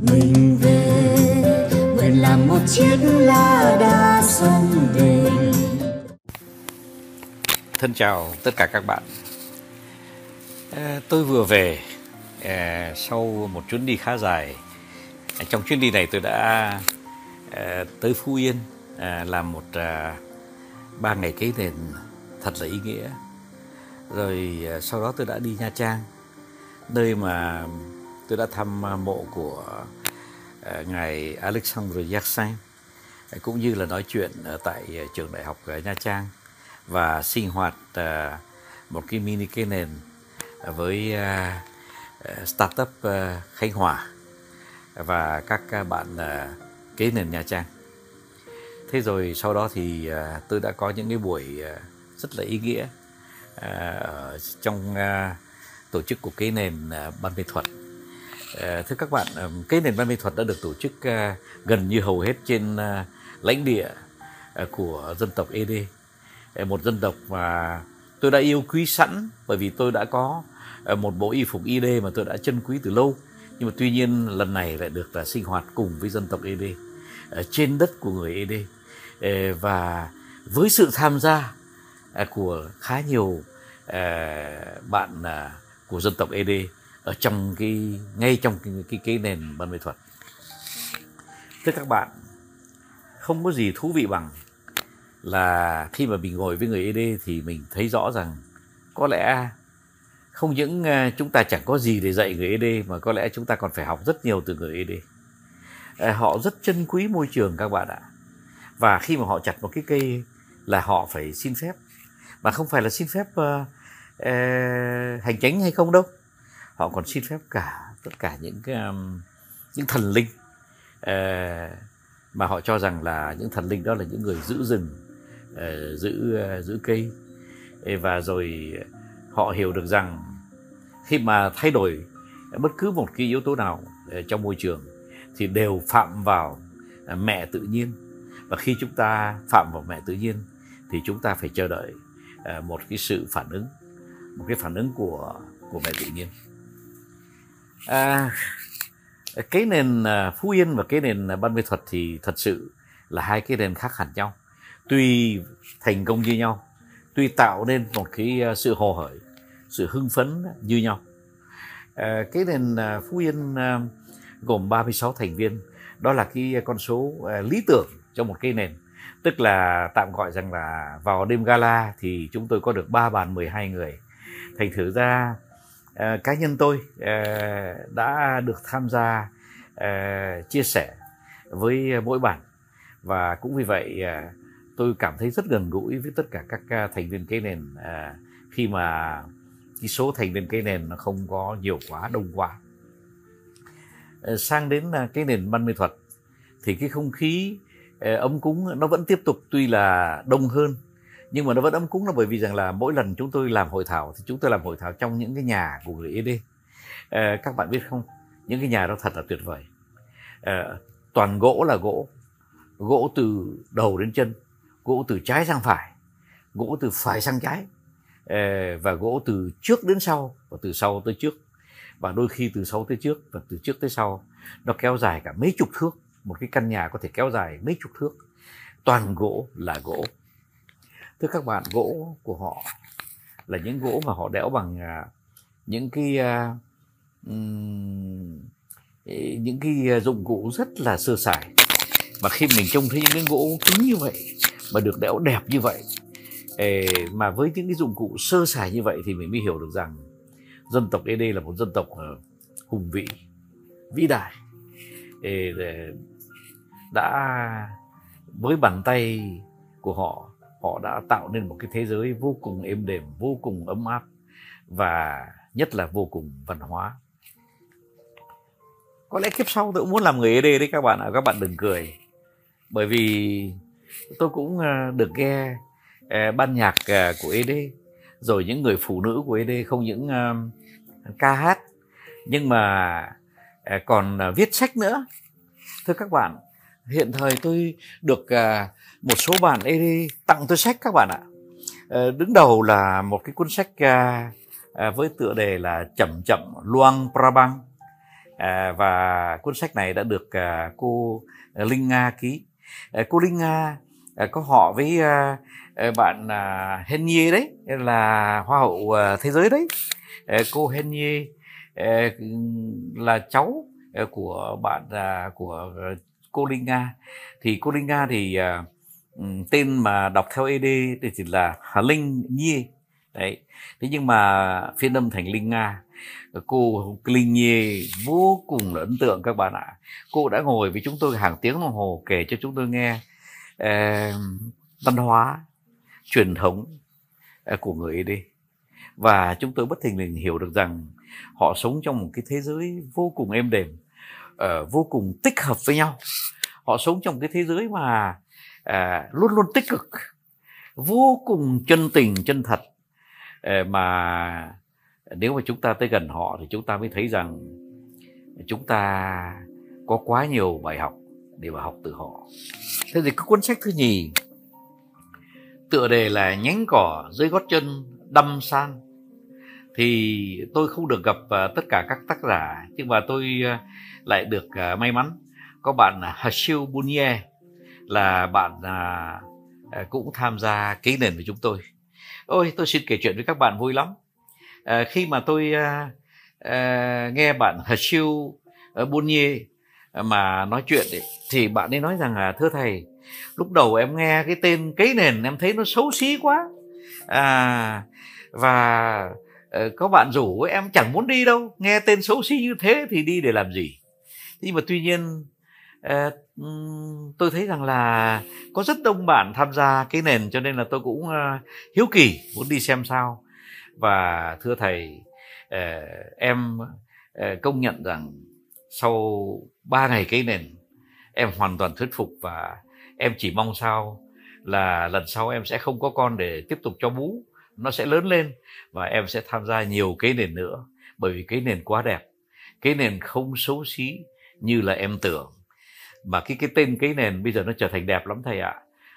mình về. Nguyện làm một chiếc lá đa sông về. Thân chào tất cả các bạn. À, tôi vừa về à, sau một chuyến đi khá dài. À, trong chuyến đi này tôi đã tới phú yên làm một ba ngày kế nền thật là ý nghĩa. Rồi sau đó tôi đã đi nha trang nơi mà tôi đã thăm à, mộ của à, ngài alexander Yersin, cũng như là nói chuyện ở tại à, trường đại học Nha Trang và sinh hoạt một cái mini cái nền với startup Khánh Hòa và các bạn kế nền Nha Trang. Thế rồi sau đó thì tôi đã có những cái buổi rất là ý nghĩa ở trong tổ chức của kế nền ban mỹ thuật. Ờ, thưa các bạn, cái nền văn minh thuật đã được tổ chức ờ, gần như hầu hết trên ờ, lãnh địa của dân tộc ED một dân tộc mà tôi đã yêu quý sẵn bởi vì tôi đã có một bộ y phục ed mà tôi đã trân quý từ lâu. Nhưng mà tuy nhiên lần này lại được là sinh hoạt cùng với dân tộc ED trên đất của người ED và với sự tham gia của khá nhiều bạn của dân tộc ED ở trong cái ngay trong cái cái, cái nền văn nghệ thuật thưa các bạn không có gì thú vị bằng là khi mà mình ngồi với người ED thì mình thấy rõ rằng có lẽ không những à, chúng ta chẳng có gì để dạy người ED mà có lẽ chúng ta còn phải học rất nhiều từ người ED. À, Họ rất trân quý môi trường các bạn ạ. Và khi mà họ chặt một cái cây là họ phải xin phép. Mà không phải là xin phép uh, uh, hành tránh hay không đâu. Họ còn xin phép cả tất cả những cái um, những thần linh. Uh, mà họ cho rằng là những thần linh đó là những người giữ rừng uh, giữ uh, giữ cây. Và rồi họ hiểu được rằng khi mà thay đổi bất cứ một cái yếu tố nào trong môi trường thì đều phạm vào mẹ tự nhiên. Và khi chúng ta phạm vào mẹ tự nhiên thì chúng ta phải chờ đợi một cái sự phản ứng một cái phản ứng của của mẹ tự nhiên à, cái nền à, phú yên và cái nền à, ban mê thuật thì thật sự là hai cái nền khác hẳn nhau. Tuy thành công như nhau tuy tạo nên một cái à, sự hồ hởi sự hưng phấn như nhau. À, cái nền phú yên gồm 36 thành viên đó là cái con số lý tưởng cho một cái nền. Tức là tạm gọi rằng là vào đêm gala thì chúng tôi có được 3 bàn 12 người. Thành thử ra Ờ, cá nhân tôi ờ, đã được tham gia ờ, chia sẻ với mỗi bản và cũng vì vậy tôi cảm thấy rất gần gũi với tất cả các thành viên cây nền khi mà cái số thành viên cây nền nó không có nhiều quá đông quá. Sang đến à, cái nền văn mỹ thuật thì cái không khí ấm cúng nó vẫn tiếp tục tuy là đông hơn nhưng mà nó vẫn ấm cúng là bởi vì rằng là mỗi lần chúng tôi làm hội thảo thì chúng tôi làm hội thảo trong những cái nhà của người ED à, ờ, các bạn biết không? Những cái nhà đó thật là tuyệt vời. À, toàn gỗ là gỗ. Gỗ từ đầu đến chân gỗ từ trái sang phải gỗ từ phải sang trái ờ, và gỗ từ trước đến sau và từ sau tới trước. Và đôi khi từ sau tới trước và từ trước tới sau nó kéo dài cả mấy chục thước. Một cái căn nhà có thể kéo dài mấy chục thước. Toàn gỗ là gỗ thưa các bạn gỗ của họ là những gỗ mà họ đẽo bằng à, những cái uh, những cái dụng cụ rất là sơ sài. Mà khi mình trông thấy những cái gỗ cứng như vậy mà được đẽo đẹp như vậy mà với những cái dụng cụ sơ sài như vậy thì mình mới hiểu được rằng dân tộc ED là một dân tộc ờ, hùng vĩ vĩ đại. Đã với bàn tay của họ họ đã tạo nên một cái thế giới vô cùng êm đềm, vô cùng ấm áp và nhất là vô cùng văn hóa. Có lẽ kiếp sau tôi cũng muốn làm người ED đấy các bạn ạ, các bạn đừng cười. Bởi vì tôi cũng ờ, được nghe ờ, ban nhạc ờ, của của ED rồi những người phụ nữ của ED không những ca hát, nhưng mà còn viết sách nữa. Thưa các bạn hiện thời tôi được à, một số bạn ấy tặng tôi sách các bạn ạ. Ờ, đứng đầu là một cái cuốn sách à, à, với tựa đề là chậm chậm Luang Prabang à, và cuốn sách này đã được à, cô Linh Nga ký. À, cô Linh Nga à, có họ với à, bạn à, Henye đấy là hoa hậu à, thế giới đấy. À, cô Henye à, là cháu của bạn của cô Linh Nga thì cô Linh Nga thì uh, tên mà đọc theo ED thì chỉ là Hà Linh Nhi đấy. Thế nhưng mà phiên âm thành Linh Nga. Cô Linh Nhi vô cùng là ấn tượng các bạn ạ. Cô đã ngồi với chúng tôi hàng tiếng đồng hồ kể cho chúng tôi nghe uh, văn hóa truyền thống uh, của người ED và chúng tôi bất thình lình hiểu được rằng họ sống trong một cái thế giới vô cùng êm đềm uh, vô cùng tích hợp với nhau. Họ sống trong cái thế giới mà uh, luôn luôn tích cực vô cùng chân tình chân thật. Uh, mà nếu mà chúng ta tới gần họ thì chúng ta mới thấy rằng chúng ta có quá nhiều bài học để mà học từ họ. Thế thì cái cuốn sách thứ nhì tựa đề là nhánh cỏ dưới gót chân đâm sang thì tôi không được gặp à, tất cả các tác giả nhưng mà tôi à, lại được à, may mắn có bạn Hashil Bunye là bạn cũng tham gia ký nền với chúng tôi. Ôi tôi xin kể chuyện với các bạn vui lắm. À, khi mà tôi à, à, nghe bạn Hashil Bunye mà nói chuyện ấy, thì bạn ấy nói rằng là thưa thầy lúc đầu em nghe cái tên cấy nền em thấy nó xấu xí quá. À, và uh, Ờ, có bạn rủ em chẳng muốn đi đâu. Nghe tên xấu xí như thế thì đi để làm gì? Nhưng mà tuy nhiên ờ, tôi thấy rằng là có rất đông bạn tham gia cái nền cho nên là tôi cũng ờ, hiếu kỳ muốn đi xem sao. Và thưa thầy em công nhận rằng sau 3 ngày cái nền, em hoàn toàn thuyết phục và em chỉ mong sao là lần sau em sẽ không có con để tiếp tục cho bú nó sẽ lớn lên và em sẽ tham gia nhiều cái nền nữa. Bởi vì cái nền quá đẹp cái nền không xấu xí như là em tưởng. Mà cái cái tên cái nền bây giờ nó trở thành đẹp lắm thầy ạ.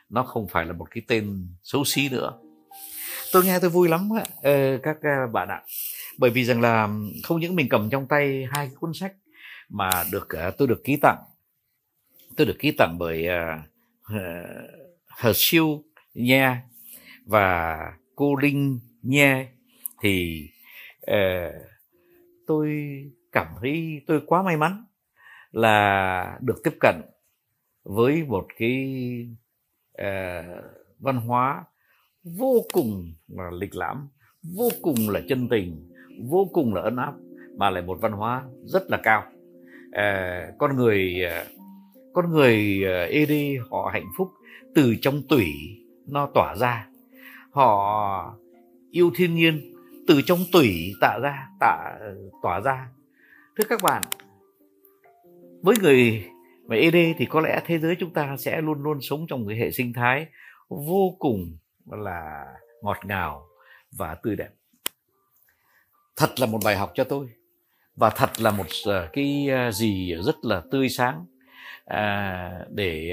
Nó không phải là một cái tên xấu xí nữa. Tôi nghe tôi vui lắm ờ, các ờ, bạn ạ. Bởi vì rằng là không những mình cầm trong tay hai cái cuốn sách mà được ờ, tôi được ký tặng. Tôi được ký tặng bởi ờ, uh, Hờ Siêu Nha và cô Linh Nha thì uh, tôi cảm thấy tôi quá may mắn là được tiếp cận với một cái uh, văn hóa vô cùng là lịch lãm vô cùng là chân tình vô cùng là ấn áp mà lại một văn hóa rất là cao. Uh, con người uh, con người uh, ed họ hạnh phúc từ trong tủy nó tỏa ra họ yêu thiên nhiên từ trong tủy tạo ra, tạ, tỏa ra. Thưa các bạn, với người mà ED thì có lẽ thế giới chúng ta sẽ luôn luôn sống trong cái hệ sinh thái vô cùng là ngọt ngào và tươi đẹp. Thật là một bài học cho tôi và thật là một ờ, cái ờ, gì rất là tươi sáng à, để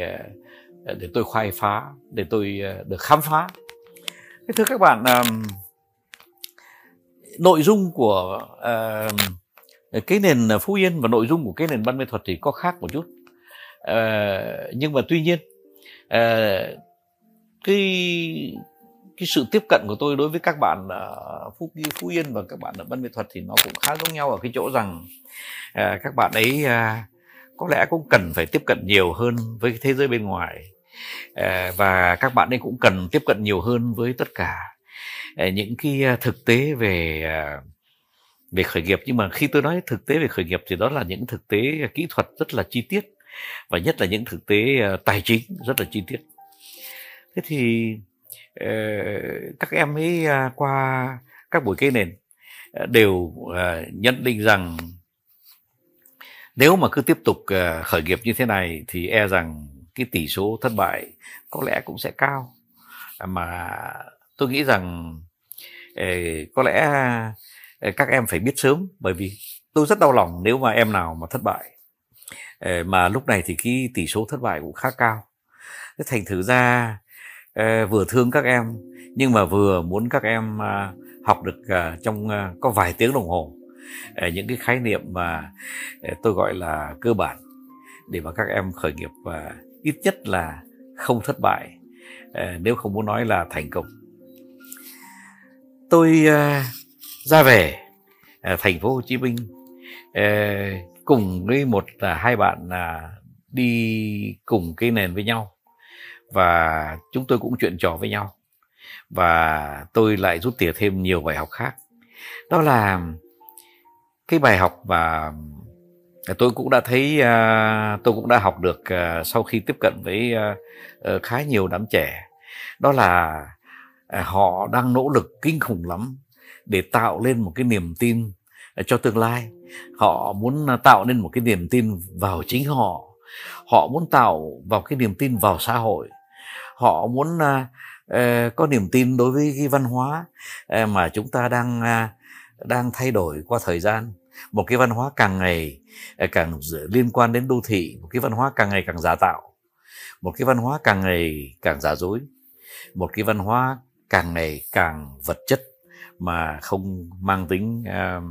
ờ, để tôi khai phá, để tôi được khám phá thưa các bạn nội dung của cái nền Phú Yên và nội dung của cái nền văn nghệ thuật thì có khác một chút. Uh, nhưng mà tuy nhiên uh, cái cái sự tiếp cận của tôi đối với các bạn ở Phú Phú Yên và các bạn ở văn nghệ thuật thì nó cũng khá giống nhau ở cái chỗ rằng uh, các bạn ấy uh, có lẽ cũng cần phải tiếp cận nhiều hơn với cái thế giới bên ngoài. Ờ, và các bạn ấy cũng cần tiếp cận nhiều hơn với tất cả. Ờ, những cái ờ, thực tế về về khởi nghiệp. Nhưng mà khi tôi nói thực tế về khởi nghiệp thì đó là những thực tế kỹ thuật rất là chi tiết. Và nhất là những thực tế tài chính rất là chi tiết. Thế thì các em ấy à, qua các buổi cây nền đều nhận định rằng nếu mà cứ tiếp tục khởi nghiệp như thế này thì e rằng cái tỷ số thất bại có lẽ cũng sẽ cao. Mà tôi nghĩ rằng có lẽ các em phải biết sớm, bởi vì tôi rất đau lòng nếu mà em nào mà thất bại. Mà lúc này thì cái tỷ số thất bại cũng khá cao. Thành thử ra vừa thương các em, nhưng mà vừa muốn các em à, học được à, trong à, có vài tiếng đồng hồ. Những cái khái niệm mà tôi gọi là cơ bản để mà các em khởi nghiệp và ít nhất là không thất bại. Ờ, nếu không muốn nói là thành công. Tôi ờ, ra về ờ, thành phố Hồ Chí Minh cùng với một hai bạn là đi cùng cái nền với nhau. Và chúng tôi cũng chuyện trò với nhau. Và tôi lại rút tỉa thêm nhiều bài học khác. Đó là cái bài học mà tôi cũng đã thấy à, tôi cũng đã học được à, sau khi tiếp cận với à, ờ, khá nhiều đám trẻ. Đó là họ đang nỗ lực kinh khủng lắm để tạo lên một cái niềm tin cho tương lai. Họ muốn tạo nên một cái niềm tin vào chính họ. Họ muốn tạo vào cái niềm tin vào xã hội. Họ muốn uh, có niềm tin đối với cái văn hóa uh, mà chúng ta đang uh, đang thay đổi qua thời gian một cái văn hóa càng ngày ờ, càng liên quan đến đô thị một cái văn hóa càng ngày càng giả tạo. Một cái văn hóa càng ngày càng giả dối. Một cái văn hóa càng ngày càng vật chất mà không mang tính uh,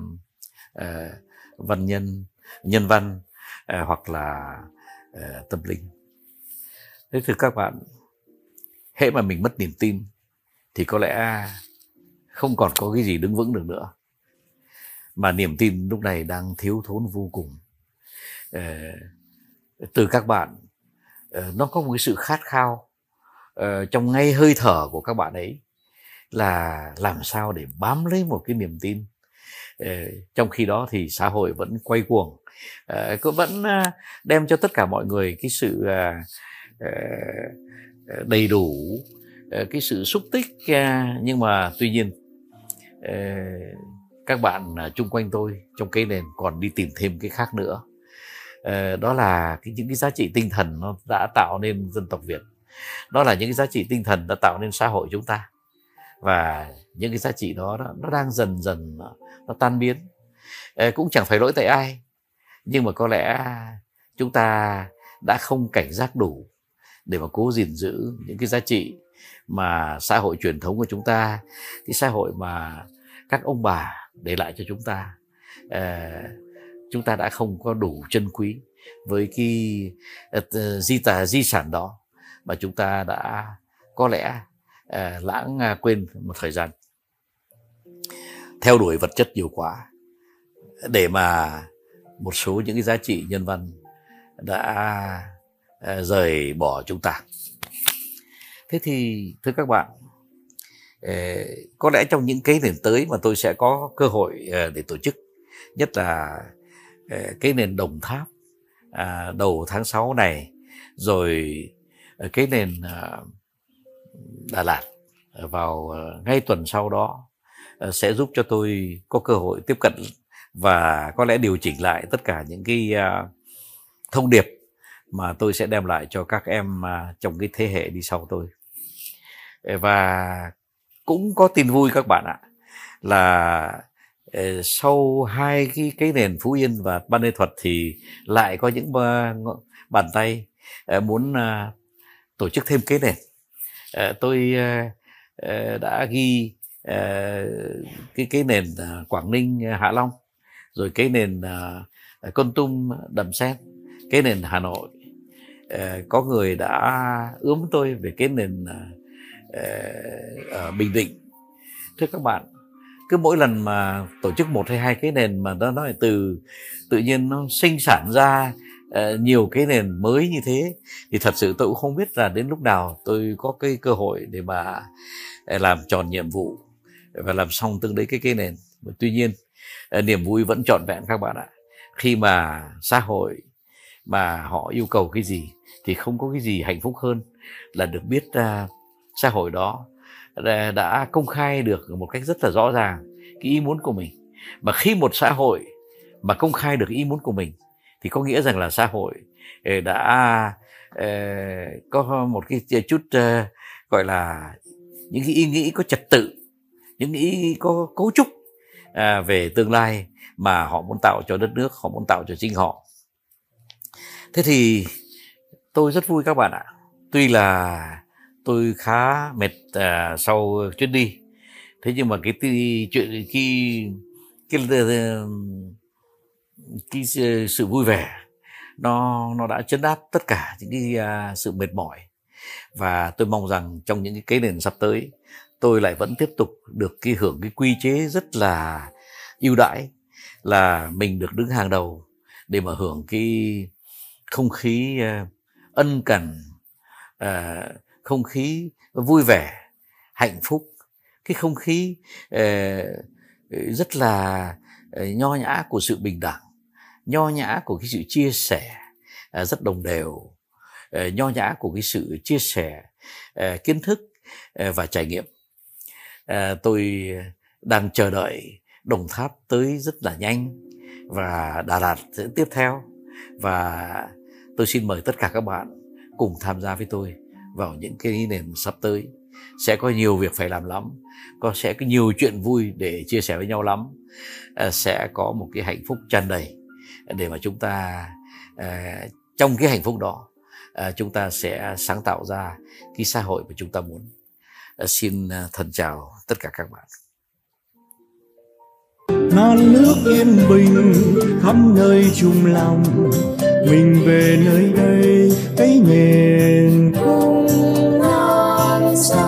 uh, văn nhân nhân văn uh, hoặc là uh, tâm linh. Thế thì các bạn hệ mà mình mất niềm tin thì có lẽ không còn có cái gì đứng vững được nữa mà niềm tin lúc này đang thiếu thốn vô cùng. Ờ, từ các bạn ờ, nó có một cái sự khát khao ờ, trong ngay hơi thở của các bạn ấy là làm sao để bám lấy một cái niềm tin. Trong khi đó thì xã hội vẫn quay cuồng. Cũng vẫn đem cho tất cả mọi người cái sự đầy đủ cái sự xúc tích nhưng mà tuy nhiên các bạn à, chung quanh tôi trong cái nền còn đi tìm thêm cái khác nữa. Ờ, đó là cái, những cái giá trị tinh thần nó đã tạo nên dân tộc Việt. Đó là những cái giá trị tinh thần đã tạo nên xã hội chúng ta. Và những cái giá trị đó nó đang dần dần à, nó tan biến. Ờ, cũng chẳng phải lỗi tại ai nhưng mà có lẽ chúng ta đã không cảnh giác đủ để mà cố gìn giữ những cái giá trị mà xã hội truyền thống của chúng ta cái xã hội mà các ông bà để lại cho chúng ta. Ờ, chúng ta đã không có đủ chân quý với cái uh, di tà di sản đó mà chúng ta đã có lẽ uh, lãng uh, quên một thời gian. Theo đuổi vật chất nhiều quá để mà một số những cái giá trị nhân văn đã uh, rời bỏ chúng ta. Thế thì thưa các bạn Ờ, có lẽ trong những cái nền tới mà tôi sẽ có cơ hội ờ, để tổ chức. Nhất là ờ, cái nền đồng tháp à, đầu tháng 6 này, rồi cái nền Đà Lạt vào ngay tuần sau đó sẽ giúp cho tôi có cơ hội tiếp cận và có lẽ điều chỉnh lại tất cả những cái à, thông điệp mà tôi sẽ đem lại cho các em à, trong cái thế hệ đi sau tôi. Và cũng có tin vui các bạn ạ. Là ờ, sau hai cái cái nền phú yên và ban nghệ thuật thì lại có những bàn tay ờ, muốn ờ, tổ chức thêm cái nền. Tôi đã ghi cái cái nền Quảng Ninh Hạ Long, rồi cái nền Con Tum, Đầm Sen, cái nền Hà Nội. Có người đã ướm tôi về cái nền Ờ, ở Bình Định. Thưa các bạn cứ mỗi lần mà tổ chức một hay hai cái nền mà nó nói từ tự nhiên nó sinh sản ra uh, nhiều cái nền mới như thế thì thật sự tôi cũng không biết là đến lúc nào tôi có cái cơ hội để mà ờ, làm tròn nhiệm vụ và làm xong tương đấy cái cái nền. Tuy nhiên niềm vui vẫn trọn vẹn các bạn ạ. Khi mà xã hội mà họ yêu cầu cái gì thì không có cái gì hạnh phúc hơn là được biết uh, xã hội đó đã, công khai được một cách rất là rõ ràng cái ý muốn của mình. Mà khi một xã hội mà công khai được ý muốn của mình thì có nghĩa rằng là xã hội ờ, đã ờ, có một cái chút ờ, gọi là những cái ý nghĩ có trật tự những ý có cấu trúc à, về tương lai mà họ muốn tạo cho đất nước họ muốn tạo cho chính họ. Thế thì tôi rất vui các bạn ạ. Tuy là tôi khá mệt à, sau chuyến đi. Thế nhưng mà cái chuyện khi cái ờ, ờ, cái sự vui vẻ nó nó đã chấn áp tất cả những cái à, sự mệt mỏi. Và tôi mong rằng trong những cái nền sắp tới tôi lại vẫn tiếp tục được cái hưởng cái quy chế rất là ưu đãi là mình được đứng hàng đầu để mà hưởng cái không khí uh, ân cần uh, không khí vui vẻ, hạnh phúc. Cái không khí ờ, rất là ờ, nho nhã của sự bình đẳng, nho nhã của cái sự chia sẻ à, rất đồng đều ờ, nho nhã của cái sự chia sẻ kiến thức và trải nghiệm. Tôi đang chờ đợi đồng tháp tới rất là nhanh và đà lạt sẽ tiếp theo. Và tôi xin mời tất cả các bạn cùng tham gia với tôi vào những cái nền sắp tới. Sẽ có nhiều việc phải làm lắm có sẽ có nhiều chuyện vui để chia sẻ với nhau lắm. À, sẽ có một cái hạnh phúc tràn đầy để mà chúng ta à, trong cái hạnh phúc đó à, chúng ta sẽ sáng tạo ra cái xã hội mà chúng ta muốn. Xin thân chào tất cả các bạn. Non nước yên bình khắp nơi chung lòng mình về nơi đây cái miền cũng non xa